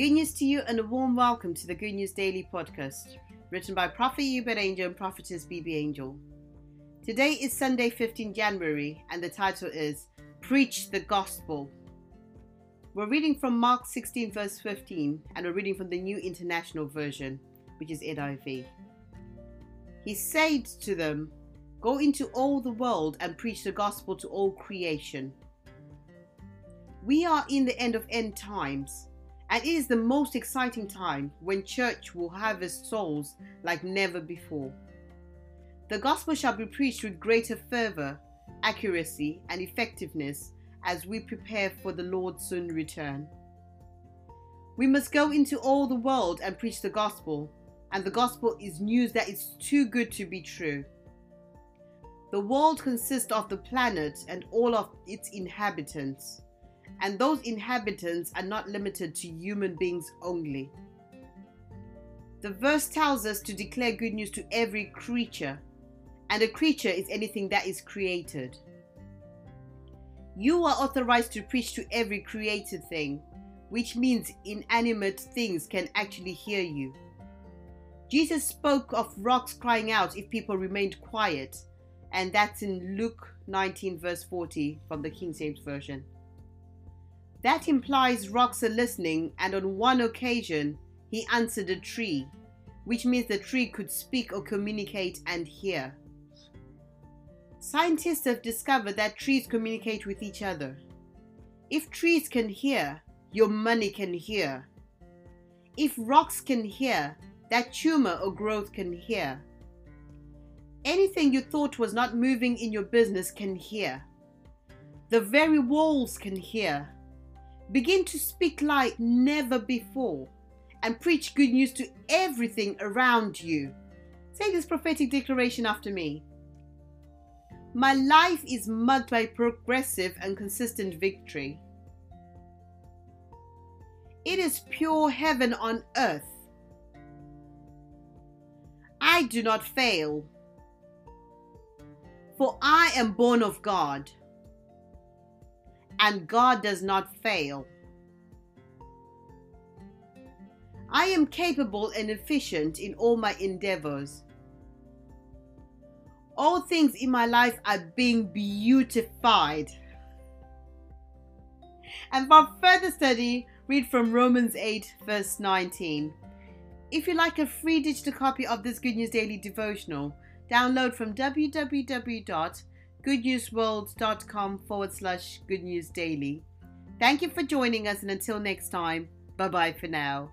Good news to you and a warm welcome to the Good News Daily podcast, written by Prophet Uebert Angel and Prophetess BeBe Angel. Today is Sunday, 15 January, and the title is Preach the Gospel. We're reading from Mark 16, verse 15, and we're reading from the New International Version, which is NIV. He said to them, Go into all the world and preach the gospel to all creation. We are in the end of end times and it is the most exciting time when church will harvest souls like never before. The gospel shall be preached with greater fervor, accuracy, and effectiveness as we prepare for the Lord's soon return. We must go into all the world and preach the gospel, and the gospel is news that is too good to be true. The world consists of the planet and all of its inhabitants and those inhabitants are not limited to human beings only. The verse tells us to declare good news to every creature, and a creature is anything that is created. You are authorized to preach to every created thing, which means inanimate things can actually hear you. Jesus spoke of rocks crying out if people remained quiet, and that's in Luke 19, verse 40 from the King James Version. That implies rocks are listening, and on one occasion, he answered a tree, which means the tree could speak or communicate and hear. Scientists have discovered that trees communicate with each other. If trees can hear, your money can hear. If rocks can hear, that tumor or growth can hear. Anything you thought was not moving in your business can hear. The very walls can hear. Begin to speak like never before and preach good news to everything around you. Say this prophetic declaration after me. My life is marked by progressive and consistent victory. It is pure heaven on earth. I do not fail, for I am born of God and God does not fail. I am capable and efficient in all my endeavors. All things in my life are being beautified. And for further study, read from Romans 8, verse 19. If you like a free digital copy of this Good News Daily devotional, download from www goodnewsworld.com forward slash good news daily. Thank you for joining us, and until next time, bye bye for now.